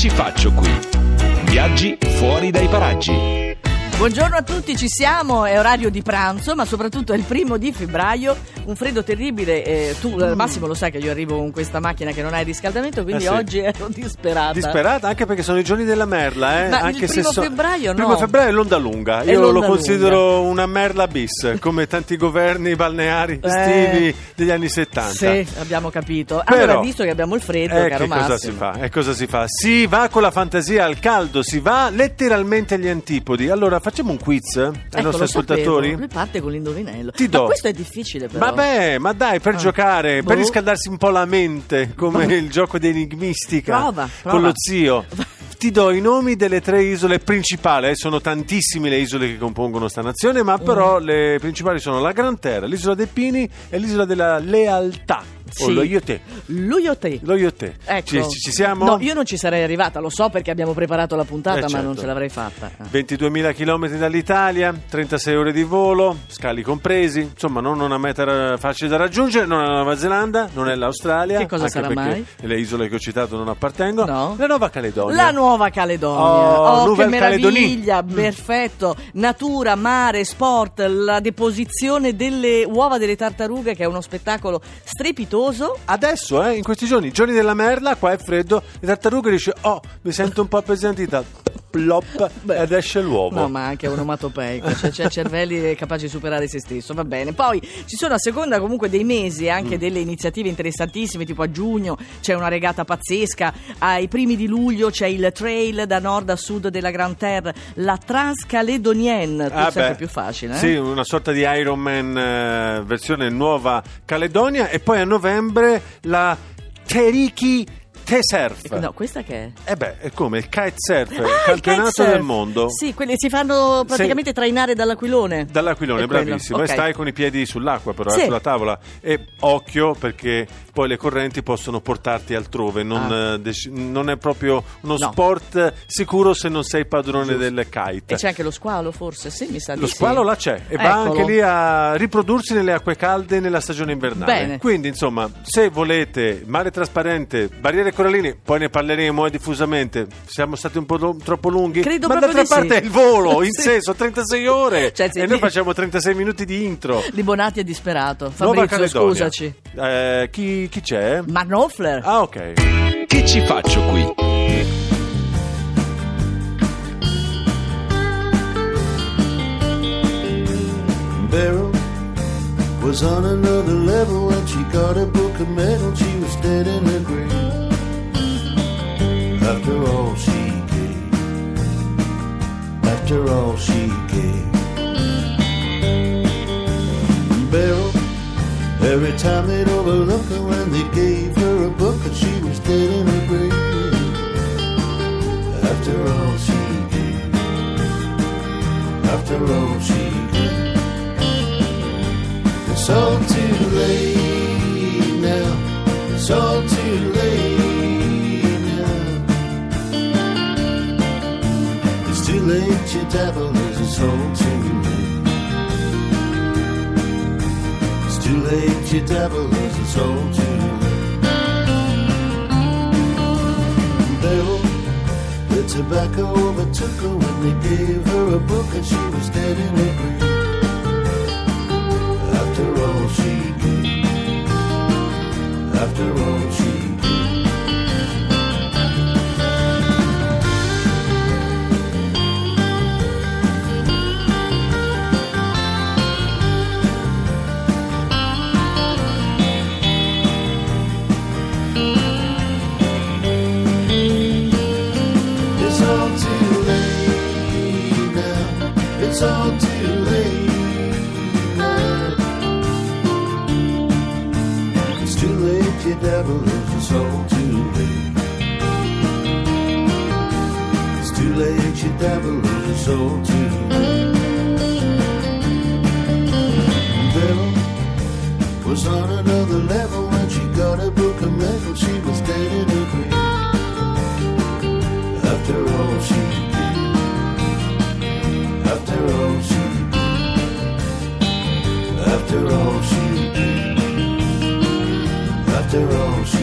ci faccio qui? Viaggi fuori dai paraggi. Buongiorno a tutti, ci siamo, è orario di pranzo, ma soprattutto è il primo di febbraio, un freddo terribile. eh, tu, eh, Massimo, lo sai che io arrivo con questa macchina che non ha il riscaldamento, quindi Eh sì. oggi ero disperata. Disperata anche perché sono i giorni della merla, eh? Ma il anche se primo so- febbraio no. Primo febbraio è l'onda lunga. Io l'onda lo considero una merla bis, come tanti governi balneari Eh. estivi degli anni 70. Sì, abbiamo capito. Però- allora, visto che abbiamo il freddo, Eh, caro che cosa Massimo. si fa? E cosa si fa? Si va con la fantasia al caldo, si va letteralmente agli antipodi. Allora, facciamo un quiz eh, ai Ecco, nostri lo sapevo, ascoltatori? Lui parte con l'indovinello. Ti do. Ma questo è difficile però. Vabbè, ma dai, per Ah. giocare, Boh. per riscaldarsi un po' la mente, come il gioco di enigmistica Prova, prova. con lo zio. Ti do i nomi delle tre isole principali, eh, sono tantissime le isole che compongono sta nazione, ma però Mm. le principali sono la Gran Terra, l'isola dei Pini e l'isola della Lealtà. O Sì. lo Iote. Luiote. Lo Iote. Ecco. Ci, ci- siamo? No, io non ci sarei arrivata, lo so perché abbiamo preparato la puntata, Eh, ma certo. non ce l'avrei fatta. Ah. 22.000 km dall'Italia, 36 ore di volo, scali compresi, insomma non una meta facile da raggiungere, non è la Nuova Zelanda, non è l'Australia. Che cosa sarà mai? Le isole che ho citato non appartengono. No. La Nuova Caledonia. La Nuova Caledonia. Oh, Oh, che Nouvelle Calédonie. meraviglia, perfetto. Natura, mare, sport, la deposizione delle uova delle tartarughe che è uno spettacolo strepitoso. Adesso, eh, in questi giorni, giorni della merla, qua è freddo, le tartarughe dice, oh, mi sento un po' appesantita, plop, Beh. ed esce l'uovo. No, ma anche onomatopeico, cioè c'è cervelli capaci di superare se stesso, va bene. Poi ci sono a seconda comunque dei mesi anche Mm. delle iniziative interessantissime, tipo a giugno c'è una regata pazzesca, ai primi di luglio c'è il trail da nord a sud della Grand Terre, la Transcaledonienne, Ah, sempre beh. più facile, eh? Sì, una sorta di Ironman eh, versione Nuova Caledonia e poi a novembre la Teriki T-Surf. No, questa che è? Eh beh, è come il kitesurf, il Ah, il campionato kitesurf. del mondo. Sì, quelli si fanno praticamente trainare dall'aquilone. Dall'aquilone, È bravissimo. ok. E stai con i piedi sull'acqua, però, Sì. eh, sulla tavola. E occhio perché poi le correnti possono portarti altrove. Non, Ah. eh, dec- non è proprio uno No. sport sicuro se non sei padrone Giusto. del kite. E c'è anche lo squalo, forse? Sì, mi sa Lo sì. squalo là c'è e va Eccolo. anche lì a riprodursi nelle acque calde nella stagione invernale. Bene. Quindi, insomma, se volete mare trasparente, barriere coralline, poi ne parleremo eh, diffusamente. Siamo stati un po' lo- troppo lunghi. Credo ma d'altra parte sì. è il volo in Sì. sono 36 ore. Cioè, sì, e noi facciamo 36 minuti di intro. Libonati è disperato. Fabrizio, scusaci. Eh, chi, chi c'è? Manofler. Ah, ok. Che ci faccio qui? Beryl was on another level when she got a book of medal. She was dead in tobacco overtook her when they gave her a book and she was dead in her after all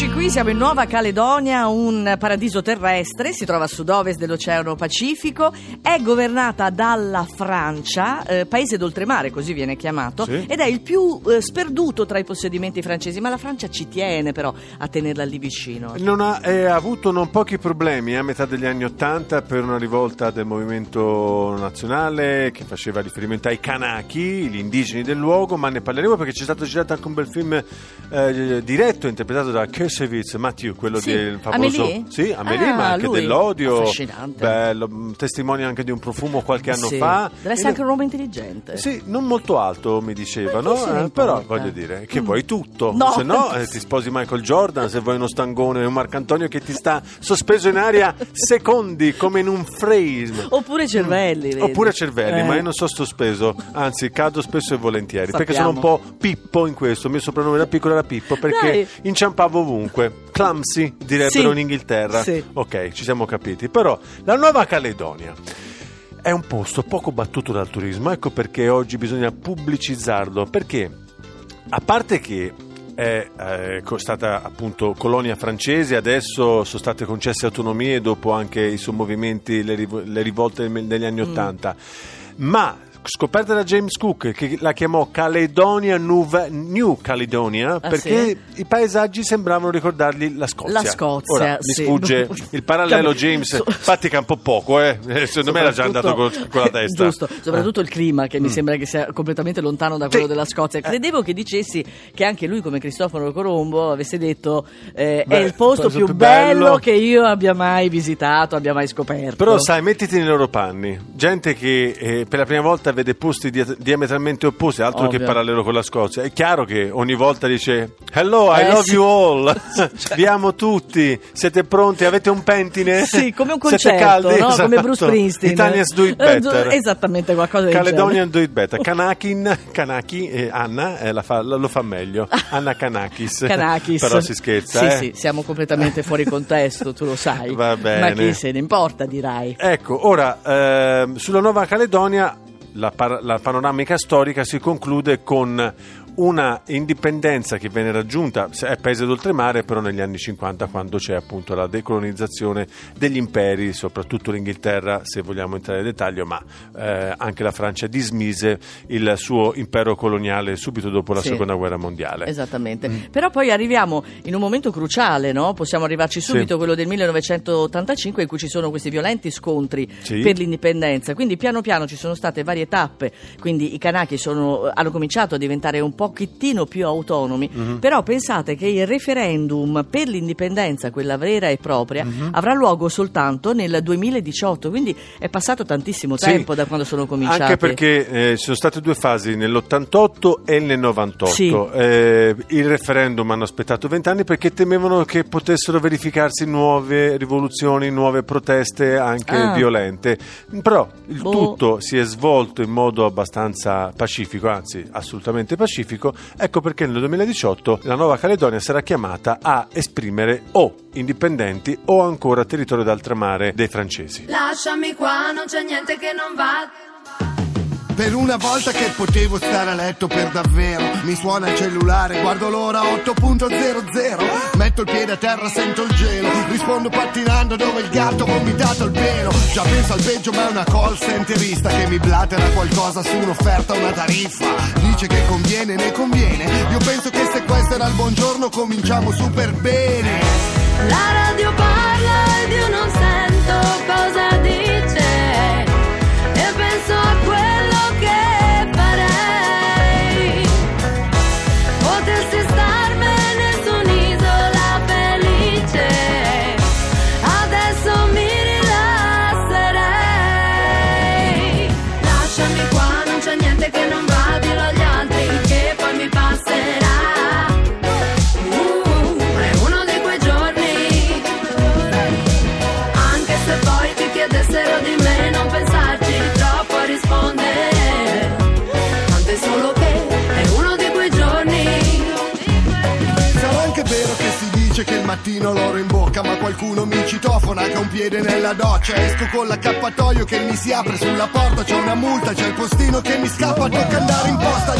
Eccoci qui, siamo in Nuova Caledonia, un paradiso terrestre, si trova a sud-ovest dell'Oceano Pacifico, è governata dalla Francia, eh, paese d'oltremare così viene chiamato, Sì. ed è il più eh, sperduto tra i possedimenti francesi, ma la Francia ci tiene però a tenerla lì vicino. Non ha, eh, avuto non pochi problemi eh, a metà degli anni Ottanta per una rivolta del movimento nazionale che faceva riferimento ai Kanaki, gli indigeni del luogo, ma ne parleremo perché c'è stato girato anche un bel film eh, diretto, interpretato da Kersevitz Mathieu, quello Sì, del famoso... Amélie? Sì, Amélie, Ah, ma anche lui. dell'odio. Affascinante. Bello, testimonia anche di un profumo qualche anno Sì, fa. Deve essere anche un uomo intelligente. sì, non molto alto mi dicevano, eh, però voglio dire che Mm. vuoi tutto, No. se no eh, ti sposi Michael Jordan, se vuoi uno stangone, un Marcantonio che ti sta sospeso in aria secondi come in un frame. Oppure cervelli, vedi. Oppure cervelli, Eh. ma io non so sospeso, anzi cado spesso e volentieri, perché sono un Sappiamo. po' Pippo in questo, il mio soprannome da piccolo era Pippo perché Dai. inciampavo ovunque, clumsy direbbero Sì. in Inghilterra. Sì. Ok, ci siamo capiti, però la Nuova Caledonia è un posto poco battuto dal turismo, ecco perché oggi bisogna pubblicizzarlo, perché a parte che è eh, stata appunto colonia francese, adesso sono state concesse autonomie dopo anche i sommovimenti, le, rivo- le rivolte degli Mm. anni Ottanta, ma scoperta da James Cook che la chiamò Caledonia Nuva- New Caledonia Ah, perché i paesaggi sembravano ricordargli la Scozia. La Scozia, Ora, sì. mi sfugge il parallelo James, So- fatica un po' poco, eh. secondo me era già andato con, con la testa. Giusto, soprattutto il clima che mi Mm. sembra che sia completamente lontano da quello Sì. della Scozia. Credevo che dicessi che anche lui, come Cristoforo Colombo, avesse detto eh, Beh, è il posto più più bello, bello che io abbia mai visitato, abbia mai scoperto. Però sai, mettiti nei loro panni. Gente che eh, per la prima volta vede posti dia- diametralmente opposti, altro Ovvio. che parallelo con la Scozia. È chiaro che ogni volta dice Hello, I Eh, love sì. you all. Vi amo tutti. Siete pronti? Avete un pentine? Sì, come un Siete concerto, caldi? no? Esatto. come Bruce Springsteen. Italians do it Eh, better. Esattamente, qualcosa del Caledonian do it better. Kanakin, Kanaki, eh, Anna eh, la fa- lo lo fa meglio. Anna Kanakis. Kanakis. Però si scherza. Sì, eh. sì, siamo completamente fuori contesto, tu lo sai. Va bene. Ma chi se ne importa, dirai. Ecco, ora ehm, sulla Nuova Caledonia la, par- la panoramica storica si conclude con una indipendenza che viene raggiunta, è paese d'oltremare, però negli anni 50 quando c'è appunto la decolonizzazione degli imperi, soprattutto l'Inghilterra, se vogliamo entrare nel dettaglio, ma eh, anche la Francia dismise il suo impero coloniale subito dopo la Sì. seconda guerra mondiale. Esattamente, Mm. però poi arriviamo in un momento cruciale, no? possiamo arrivarci subito, Sì. quello del 1985 in cui ci sono questi violenti scontri Sì. per l'indipendenza, quindi piano piano ci sono state varie tappe, quindi i kanaki sono- hanno cominciato a diventare un pochettino più autonomi, Mhm. però pensate che il referendum per l'indipendenza, quella vera e propria, Mhm. avrà luogo soltanto nel 2018, quindi è passato tantissimo Sì. tempo da quando sono cominciati. Anche perché eh, ci sono state due fasi, nell'88 e nel 98. Sì. Eh, il referendum hanno aspettato vent'anni perché temevano che potessero verificarsi nuove rivoluzioni, nuove proteste anche Ah. violente. Però il Boh. tutto si è svolto in modo abbastanza pacifico, anzi assolutamente pacifico. Ecco perché nel 2018 la Nuova Caledonia sarà chiamata a esprimere o indipendenti o ancora territorio d'altramare dei francesi. Lasciami qua, non c'è niente che non va. Per una volta che potevo stare a letto per davvero Mi suona il cellulare, guardo l'ora 8.00 Metto il piede a terra, sento il gelo Rispondo pattinando dove il gatto ha vomitato il pelo. Già penso al peggio ma è una call centerista Che mi blatera qualcosa su un'offerta, una tariffa. Dice che conviene, ne conviene. Io penso che se questo era il buongiorno cominciamo super bene. La radio mattino l'oro in bocca Ma qualcuno mi citofona che ha un piede nella doccia. Esco con l'accappatoio che mi si apre sulla porta C'è una multa, c'è il postino che mi scappa Tocca andare in posta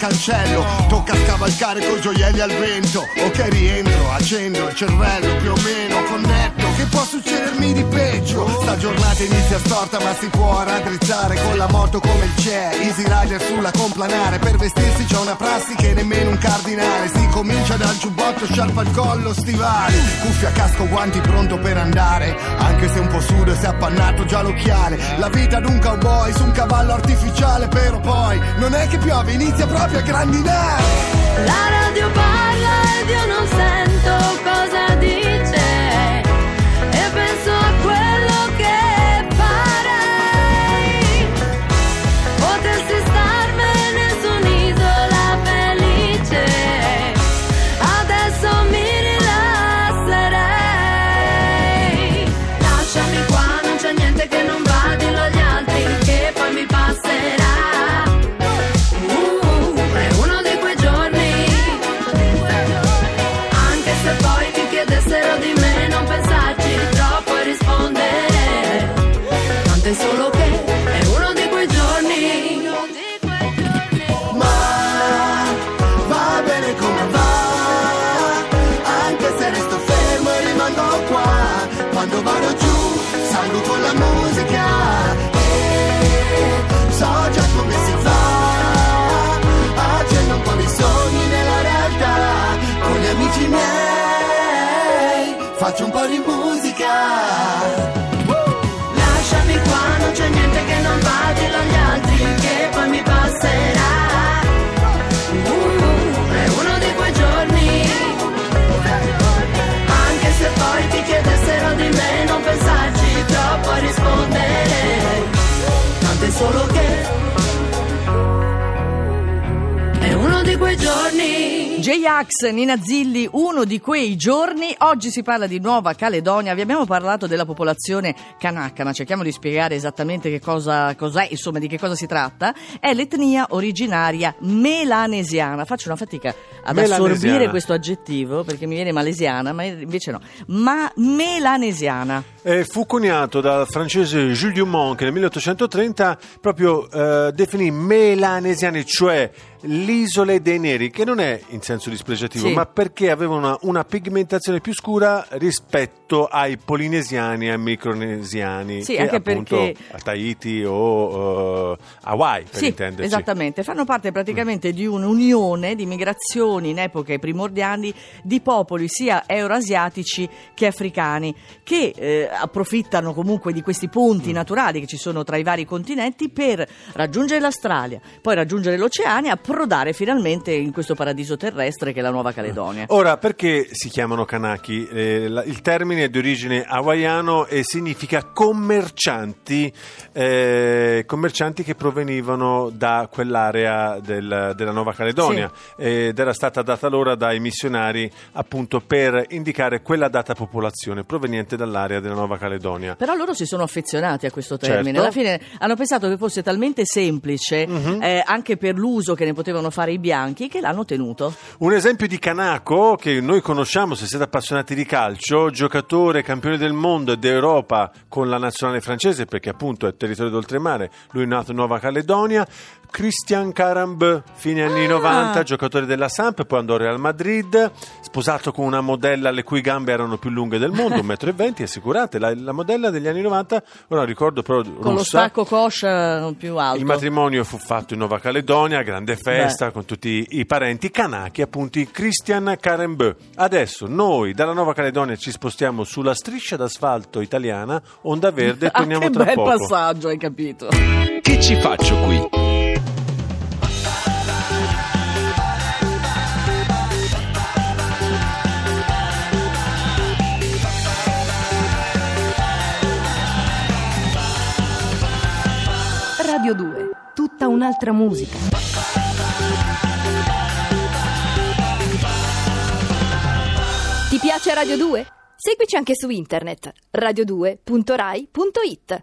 cancello. Tocca scavalcare coi gioielli al vento. Ok rientro, accendo il cervello più o meno connetto. Che può succedermi di peggio? Sta giornata inizia storta ma si può raddrizzare. Con la moto come il c'è Easy Rider sulla complanare. Per vestirsi c'è una prassi che nemmeno un cardinale. Si comincia dal giubbotto, sciarpa al collo, stivali. Cuffia, casco, guanti pronto per andare. Anche se un po' sudo e si è appannato già l'occhiale. La vita d'un cowboy cavallo artificiale Però poi non è che piove, inizia proprio a grandinare. La radio parla ed io non sento con la musica quei giorni J-Ax, Nina Zilli, uno di quei giorni. Oggi si parla di Nuova Caledonia. Vi abbiamo parlato della popolazione kanaka, ma cerchiamo di spiegare esattamente che cosa, cos'è, insomma, di che cosa si tratta. È l'etnia originaria melanesiana. Faccio una fatica ad assorbire questo aggettivo perché mi viene malesiana, ma invece no. Ma melanesiana. Eh, fu coniato dal francese Jules Dumont che nel 1830 proprio eh, definì melanesiani, cioè l'isole dei neri, che non è in senso dispregiativo, Sì. ma perché avevano una, una pigmentazione più scura rispetto ai polinesiani e ai micronesiani, Sì, che anche appunto perché- a Tahiti o eh, Hawaii, per Sì, intenderci. esattamente. Fanno parte praticamente di un'unione di migrazioni in epoche primordiali di popoli sia euroasiatici che africani che eh, approfittano comunque di questi ponti naturali che ci sono tra i vari continenti per raggiungere l'Australia, poi raggiungere l'Oceania approdare finalmente in questo paradiso terrestre che è la Nuova Caledonia. Ora, perché si chiamano Kanaki? Eh, la- il termine è di origine hawaiano e significa commercianti, eh, commercianti che provenivano da quell'area del- della Nuova Caledonia ed era stata data loro dai missionari appunto per indicare quella data popolazione proveniente dall'area della Nuova Caledonia. Però loro si sono affezionati a questo termine. Certo. Alla fine hanno pensato che fosse talmente semplice, Mhm. eh, anche per l'uso che ne potevano fare i bianchi, che l'hanno tenuto. Un esempio di Kanako che noi conosciamo se siete appassionati di calcio, giocatore campione del mondo e d'Europa con la nazionale francese perché appunto è territorio d'oltremare, lui è nato in Nuova Caledonia, Christian Carambe, fine anni Ah. 90, giocatore della Samp, poi andò al Real Madrid, sposato con una modella le cui gambe erano più lunghe del mondo, 1,20 m, assicurate, la, la modella degli anni 90, ora ricordo però Con lo russa, stacco coscia più alto. il matrimonio fu fatto in Nuova Caledonia, grande festa con tutti i parenti kanaki, appunto i Christian Karembeu. Adesso noi dalla Nuova Caledonia ci spostiamo sulla striscia d'asfalto italiana, onda verde, e torniamo ah, che tra bel poco. passaggio, hai capito? Che ci faccio qui? Radio 2, tutta un'altra musica. Piace Radio 2? Seguici anche su internet radio2.rai.it.